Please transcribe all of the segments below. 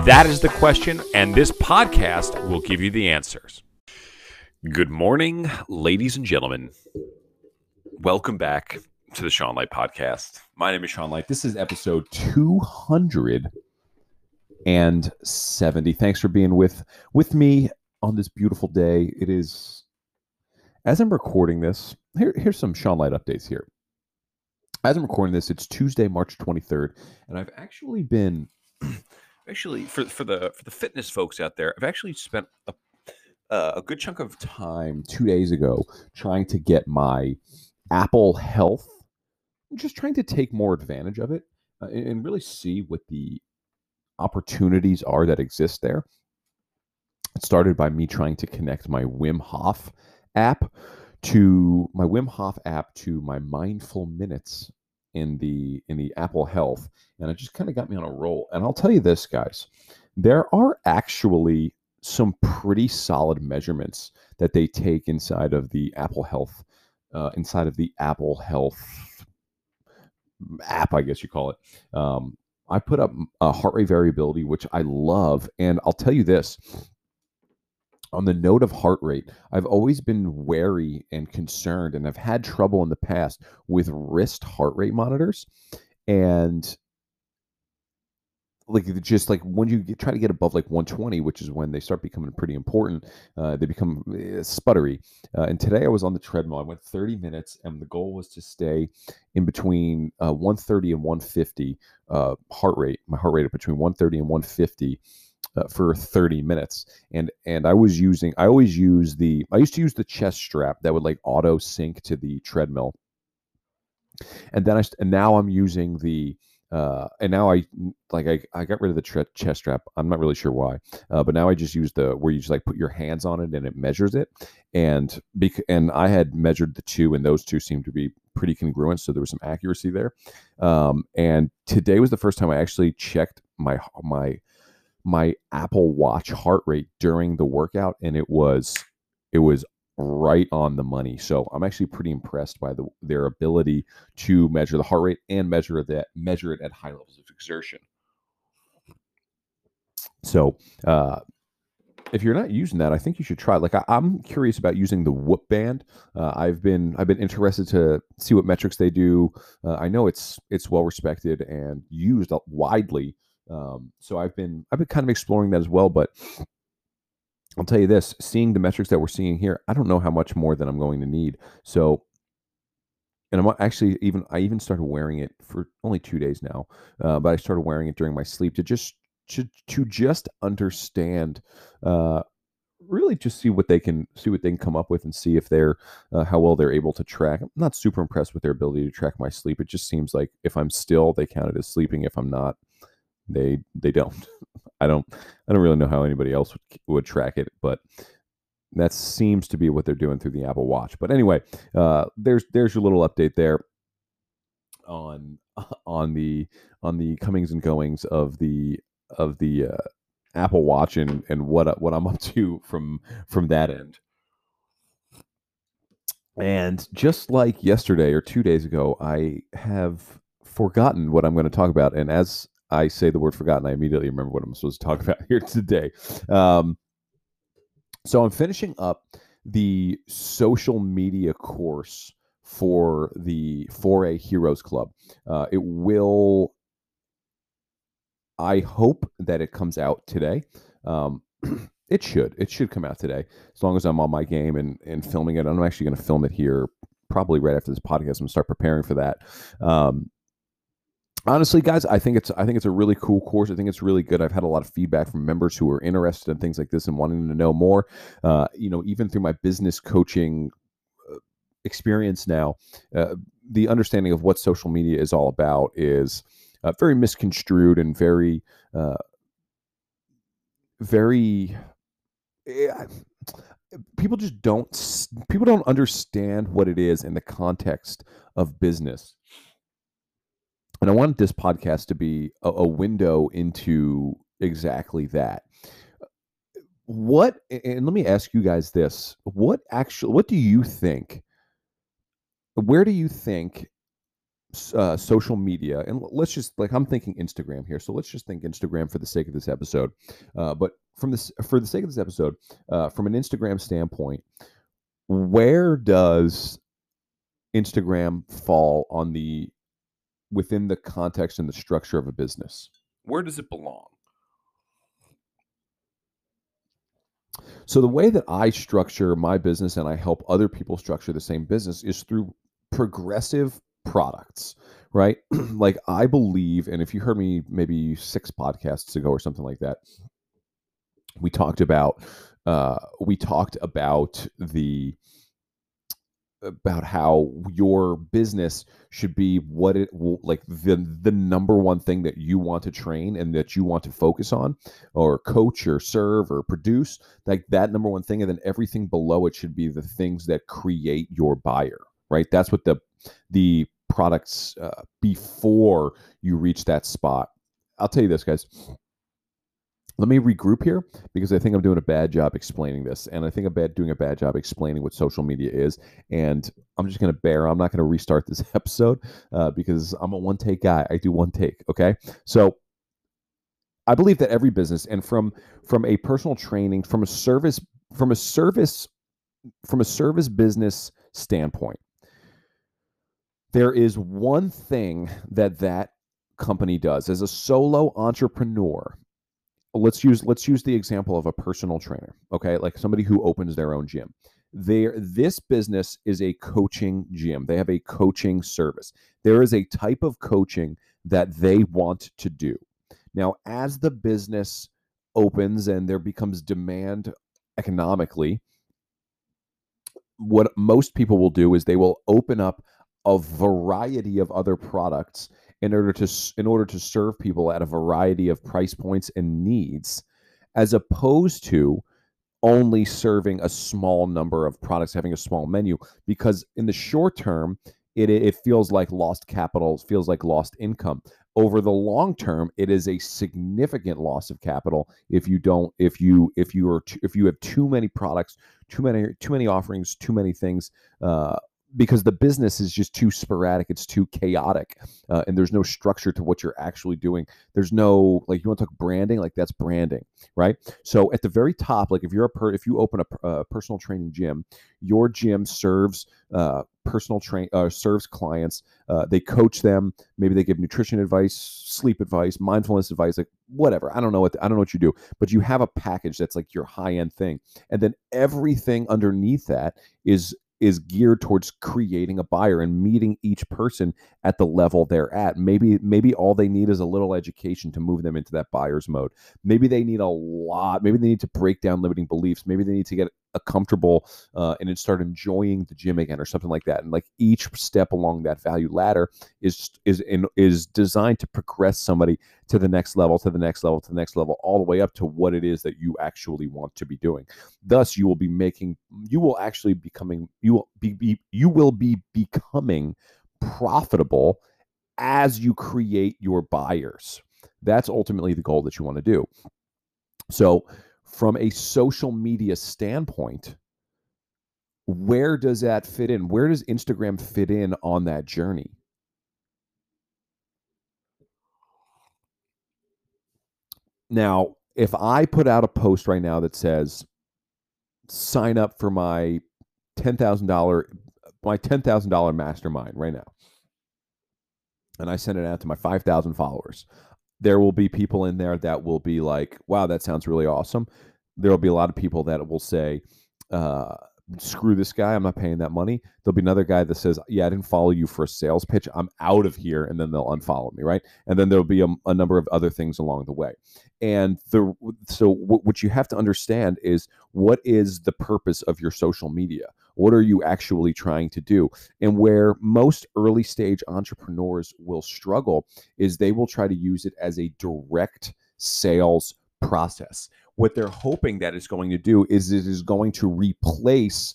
That is the question, and this podcast will give you the answers. Good morning, ladies and gentlemen. Welcome back to the Sean Light Podcast. My name is Sean Light. This is episode 270. Thanks for being with with me on this beautiful day. It is as I'm recording this, here, here's some Sean Light updates here. As I'm recording this, it's Tuesday, March 23rd, and I've actually been actually for for the for the fitness folks out there, I've actually spent a uh, a good chunk of time two days ago trying to get my Apple Health, just trying to take more advantage of it uh, and, really see what the opportunities are that exist there. It started by me trying to connect my Wim Hof app to my Wim Hof app to my Mindful Minutes in the in the Apple Health, and it just kind of got me on a roll. And I'll tell you this, guys, there are actually some pretty solid measurements that they take inside of the Apple Health, uh, inside of the Apple Health app, I guess you call it. Um, I put up a heart rate variability, which I love, and I'll tell you this: on the note of heart rate, I've always been wary and concerned, and I've had trouble in the past with wrist heart rate monitors. And like just like when you try to get above like 120 which is when they start becoming pretty important uh, they become uh, sputtery uh, and today i was on the treadmill i went 30 minutes and the goal was to stay in between uh, 130 and 150 uh, heart rate my heart rate between 130 and 150 uh, for 30 minutes and and i was using i always use the i used to use the chest strap that would like auto sync to the treadmill and then i and now i'm using the uh, and now I like I, I got rid of the tre- chest strap. I'm not really sure why, uh, but now I just use the where you just like put your hands on it and it measures it. And bec- and I had measured the two, and those two seemed to be pretty congruent, so there was some accuracy there. Um, and today was the first time I actually checked my my my Apple Watch heart rate during the workout, and it was it was right on the money. So I'm actually pretty impressed by the, their ability to measure the heart rate and measure that measure it at high levels of exertion. So uh, if you're not using that, I think you should try. Like I, am curious about using the Whoop Band. Uh, I've been I've been interested to see what metrics they do. Uh, I know it's it's well respected and used widely um, so I've been I've been kind of exploring that as well. But I'll tell you this: seeing the metrics that we're seeing here, I don't know how much more than I'm going to need. So, and I'm actually even I even started wearing it for only two days now, uh, but I started wearing it during my sleep to just to to just understand. Uh, really just see what they can see what they can come up with and see if they're uh, how well they're able to track i'm not super impressed with their ability to track my sleep it just seems like if i'm still they count it as sleeping if i'm not they they don't. I don't I don't really know how anybody else would would track it, but that seems to be what they're doing through the Apple Watch. But anyway, uh, there's there's your little update there on on the on the comings and goings of the of the uh, Apple Watch and and what what I'm up to from from that end. And just like yesterday or two days ago, I have forgotten what I'm going to talk about. And as I say the word forgotten, I immediately remember what I'm supposed to talk about here today. Um, so I'm finishing up the social media course for the 4A Heroes Club. Uh, it will, I hope that it comes out today. Um, it should. It should come out today, as long as I'm on my game and, and filming it. I'm actually going to film it here probably right after this podcast. I'm going to start preparing for that. Um, honestly guys i think it's i think it's a really cool course. I think it's really good. I've had a lot of feedback from members who are interested in things like this and wanting to know more. Uh, you know even through my business coaching uh, experience now uh, the understanding of what social media is all about is uh, very misconstrued and very uh, very people just don't people don't understand what it is in the context of business and i want this podcast to be a, a window into exactly that. What and let me ask you guys this. What actually what do you think where do you think uh, social media and let's just like i'm thinking instagram here so let's just think instagram for the sake of this episode. Uh, but from this for the sake of this episode uh, from an instagram standpoint where does instagram fall on the within the context and the structure of a business where does it belong so the way that i structure my business and i help other people structure the same business is through progressive products, right? like I believe, and if you heard me maybe six podcasts ago or something like that, we talked about uh, we talked about the about how your business should be what it like the the number one thing that you want to train and that you want to focus on or coach or serve or produce like that number one thing and then everything below it should be the things that create your buyer right that's what the the products uh, before you reach that spot. I'll tell you this, guys. Let me regroup here because I think I'm doing a bad job explaining this, and I think I'm bad doing a bad job explaining what social media is. And I'm just going to bear. I'm not going to restart this episode uh, because I'm a one take guy. I do one take. Okay, so I believe that every business, and from from a personal training, from a service, from a service, from a service business standpoint, there is one thing that that company does as a solo entrepreneur let's use let's use the example of a personal trainer okay? Like somebody who opens their own gym. There this business is a coaching gym. They have a coaching service. There is a type of coaching that they want to do. Now as the business opens and there becomes demand economically what most people will do is they will open up a variety of other products in order to in order to serve people at a variety of price points and needs as opposed to only serving a small number of products having a small menu because in the short term it it feels like lost capital feels like lost income. Over the long term it is a significant loss of capital if you don't if you if you are if you have too many products too many too many offerings too many things uh, because the business is just too sporadic it's too chaotic uh, and there's no structure to what you're actually doing. There's no like you want to talk branding like that's branding right? So at the very top like if you're a per if you open a, a personal training gym your gym serves uh, personal train uh, serves clients uh, they coach them maybe they give nutrition advice sleep advice mindfulness advice like whatever i don't know what i don't know what you do but you have a package that's like your high end thing and then everything underneath that is is geared towards creating a buyer and meeting each person at the level they're at. Maybe maybe all they need is a little education to move them into that buyer's mode. Maybe they need a lot. Maybe they need to break down limiting beliefs. Maybe they need to get a comfortable uh, and start enjoying the gym again or something like that. And like each step along that value ladder is is in, is designed to progress somebody to the next level, to the next level, to the next level, all the way up to what it is that you actually want to be doing. Thus, you will be making, you will actually becoming, you will be, be you will be becoming profitable as you create your buyers. That's ultimately the goal that you want to do. So from a social media standpoint, where does that fit in? Where does Instagram fit in on that journey? Now, if I put out a post right now that says, sign up for my $10,000 my $10,000 mastermind right now. And I send it out to my 5,000 followers there will be people in there that will be like, wow, that sounds really awesome. There will be a lot of people that will say, uh, screw this guy. I'm not paying that money. There'll be another guy that says, yeah, I didn't follow you for a sales pitch. I'm out of here. And then they'll unfollow me. Right. And then there'll be a, a number of other things along the way. And the, so w- what you have to understand is what is the purpose of your social media? What are you actually trying to do? And where most early stage entrepreneurs will struggle is they will try to use it as a direct sales process. What they're hoping that it's going to do is it is going to replace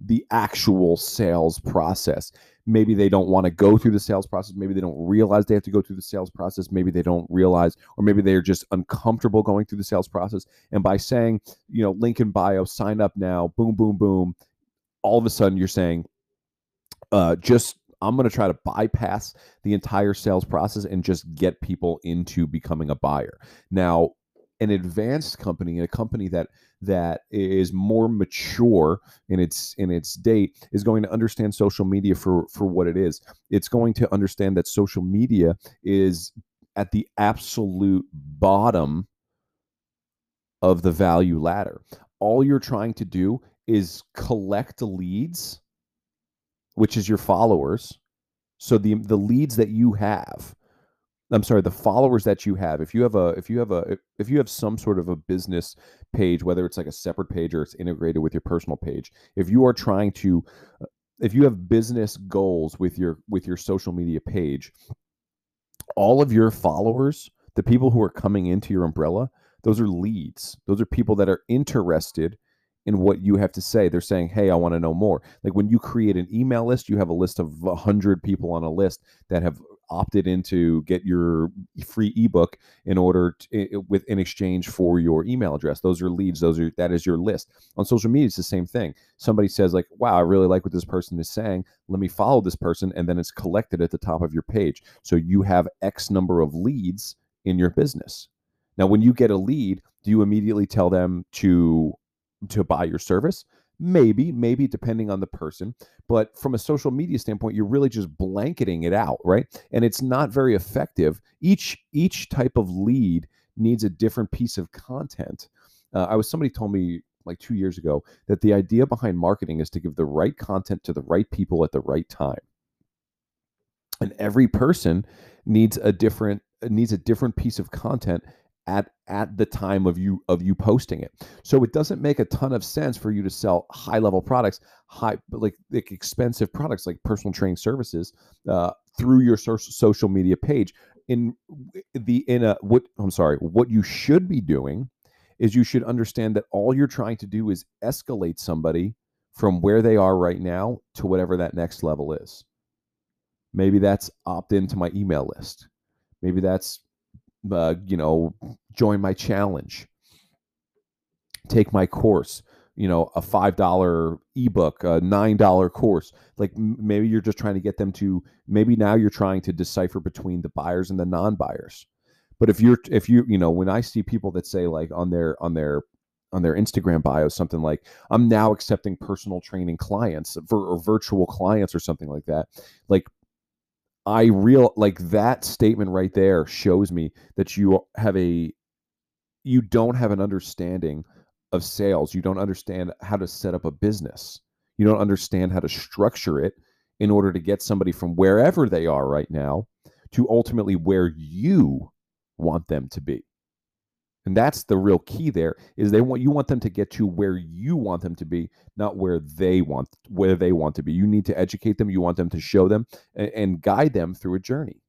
the actual sales process. Maybe they don't want to go through the sales process. Maybe they don't realize they have to go through the sales process. Maybe they don't realize, or maybe they're just uncomfortable going through the sales process. And by saying, you know, link in bio, sign up now, boom, boom, boom, all of a sudden you're saying, uh, just I'm going to try to bypass the entire sales process and just get people into becoming a buyer. Now, an advanced company, a company that that is more mature in its in its date, is going to understand social media for for what it is. It's going to understand that social media is at the absolute bottom of the value ladder. All you're trying to do is collect leads, which is your followers. So the the leads that you have I'm sorry, the followers that you have. If you have a if you have a if you have some sort of a business page, whether it's like a separate page or it's integrated with your personal page, if you are trying to uh, if you have business goals with your with your social media page, all of your followers, the people who are coming into your umbrella, those are leads. Those are people that are interested in what you have to say. They're saying, "Hey, I want to know more." Like when you create an email list, you have a list of 100 people on a list that have opted into get your free ebook in order to, with in exchange for your email address. Those are leads. Those are that is your list. On social media it's the same thing. Somebody says like wow i really like what this person is saying. Let me follow this person and then it's collected at the top of your page. So you have x number of leads in your business. Now when you get a lead do you immediately tell them to to buy your service Maybe, maybe depending on the person. But from a social media standpoint, you're really just blanketing it out, right? And it's not very effective. Each each type of lead needs a different piece of content. Uh, I was somebody told me like two years ago that the idea behind marketing is to give the right content to the right people at the right time. And every person needs a different needs a different piece of content at at the time of you of you posting it. So it doesn't make a ton of sense for you to sell high level products, high like, like expensive products like personal training services uh, through your social media page. In the in a what I'm sorry, what you should be doing is you should understand that all you're trying to do is escalate somebody from where they are right now to whatever that next level is. Maybe that's opt into my email list. Maybe that's uh, you know, join my challenge, take my course, you know, a $5 ebook, a $9 course. Like maybe you're just trying to get them to, maybe now you're trying to decipher between the buyers and the non buyers. But if you're, if you, you know, when I see people that say like on their, on their, on their Instagram bio, something like, I'm now accepting personal training clients or virtual clients or something like that. Like I real like that statement right there shows me that you have a you don't have an understanding of sales. You don't understand how to set up a business. You don't understand how to structure it in order to get somebody from wherever they are right now to ultimately where you want them to be and that's the real key there is they want you want them to get to where you want them to be not where they want where they want to be. You need to educate them you want them to show them and, and guide them through a journey.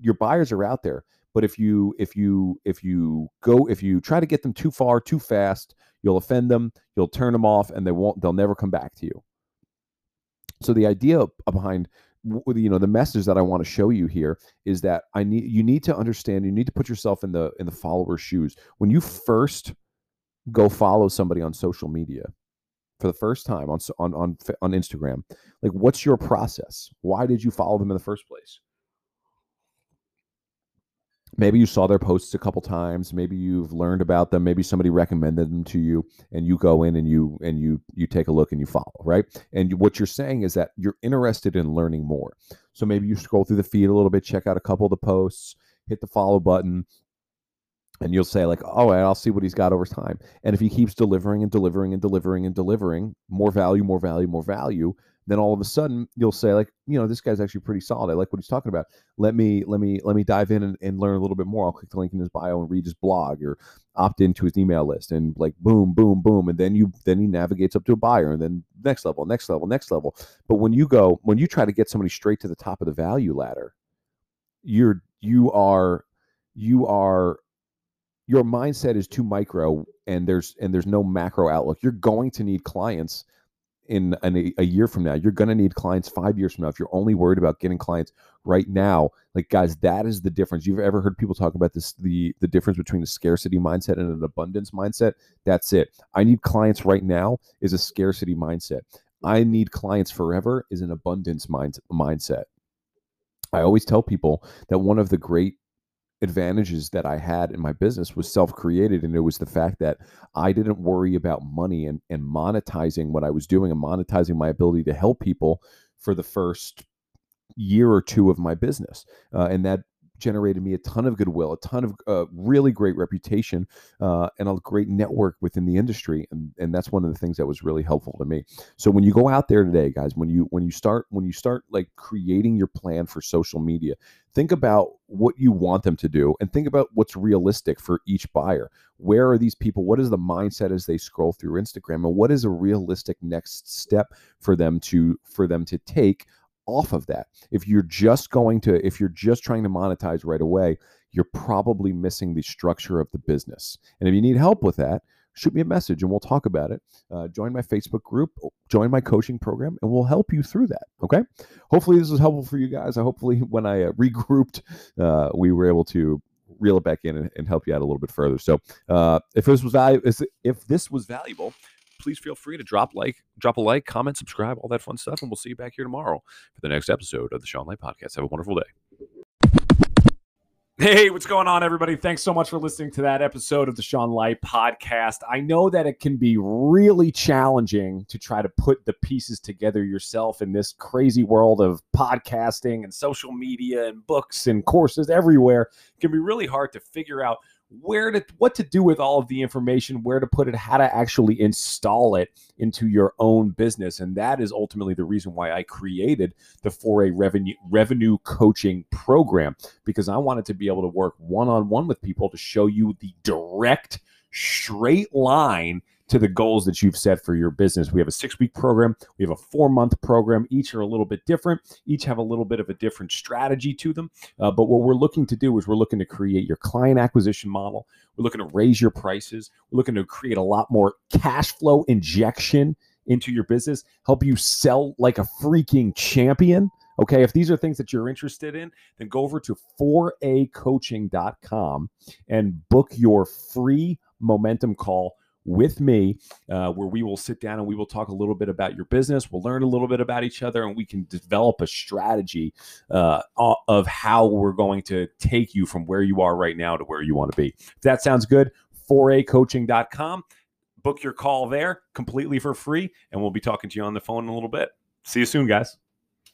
Your buyers are out there but if you if you if you go if you try to get them too far too fast you'll offend them you'll turn them off and they won't they'll never come back to you. So the idea behind you know the message that i want to show you here is that i need you need to understand you need to put yourself in the in the follower's shoes. When you first go follow somebody on social media for the first time on on on, on instagram like what's your process? Why did you follow them in the first place maybe you saw their posts a couple times. Maybe you've learned about them. Maybe somebody recommended them to you and you go in and you and you you take a look and you follow right? And you, what you're saying is that you're interested in learning more. So maybe you scroll through the feed a little bit check out a couple of the posts hit the follow button and you'll say like oh i'll see what he's got over time. And if he keeps delivering and delivering and delivering and delivering more value more value more value then all of a sudden you'll say like you know this guy's actually pretty solid. I like what he's talking about. Let me let me let me dive in and, and learn a little bit more. I'll click the link in his bio and read his blog or opt into his email list and like boom boom boom. And then you then he navigates up to a buyer and then next level next level next level. But when you go when you try to get somebody straight to the top of the value ladder you're you are you are your mindset is too micro and there's and there's no macro outlook. You're going to need clients in an, a year from now you're going to need clients five years from now if you're only worried about getting clients right now. Like guys that is the difference. You've ever heard people talk about this the the difference between a scarcity mindset and an abundance mindset? That's it. I need clients right now is a scarcity mindset. I need clients forever is an abundance mind, mindset. I always tell people that one of the great advantages that I had in my business was self created. And it was the fact that I didn't worry about money and, and monetizing what I was doing and monetizing my ability to help people for the first year or two of my business. Uh, and that generated me a ton of goodwill, a ton of uh, really great reputation, uh, and a great network within the industry. And, and that's one of the things that was really helpful to me. So when you go out there today, guys, when you when you start when you start like creating your plan for social media, think about what you want them to do and think about what's realistic for each buyer. Where are these people? What is the mindset as they scroll through Instagram, and what is a realistic next step for them to for them to take off of that. If you're just going to, if you're just trying to monetize right away, you're probably missing the structure of the business. And if you need help with that, shoot me a message and we'll talk about it. Uh, join my Facebook group, join my coaching program, and we'll help you through that. Okay. Hopefully, this was helpful for you guys. I hopefully, when I uh, regrouped, uh, we were able to reel it back in and, and, help you out a little bit further. So, uh, if this was valuable, if this was valuable, please feel free to drop like, drop a like, comment, subscribe, all that fun stuff, and we'll see you back here tomorrow for the next episode of the Sean Light Podcast. Have a wonderful day. Hey, what's going on, everybody? Thanks so much for listening to that episode of the Sean Light podcast. I know that it can be really challenging to try to put the pieces together yourself in this crazy world of podcasting and social media and books and courses everywhere. It can be really hard to figure out where to what to do with all of the information, where to put it, how to actually install it into your own business. And that is ultimately the reason why I created the 4A revenue revenue coaching program because I wanted to be able to work one-on-one with people to show you the direct straight line to the goals that you've set for your business. We have a six week program, we have a four month program. Each are a little bit different, each have a little bit of a different strategy to them. Uh, but what we're looking to do is we're looking to create your client acquisition model, we're looking to raise your prices, we're looking to create a lot more cash flow injection into your business, help you sell like a freaking champion. Okay, if these are things that you're interested in, then go over to 4acoaching.com and book your free momentum call with me, uh, where we will sit down and we will talk a little bit about your business. We'll learn a little bit about each other, and we can develop a strategy uh, of how we're going to take you from where you are right now to where you want to be. If that sounds good, 4acoaching.com. Book your call there completely for free, and we'll be talking to you on the phone in a little bit. See you soon, guys.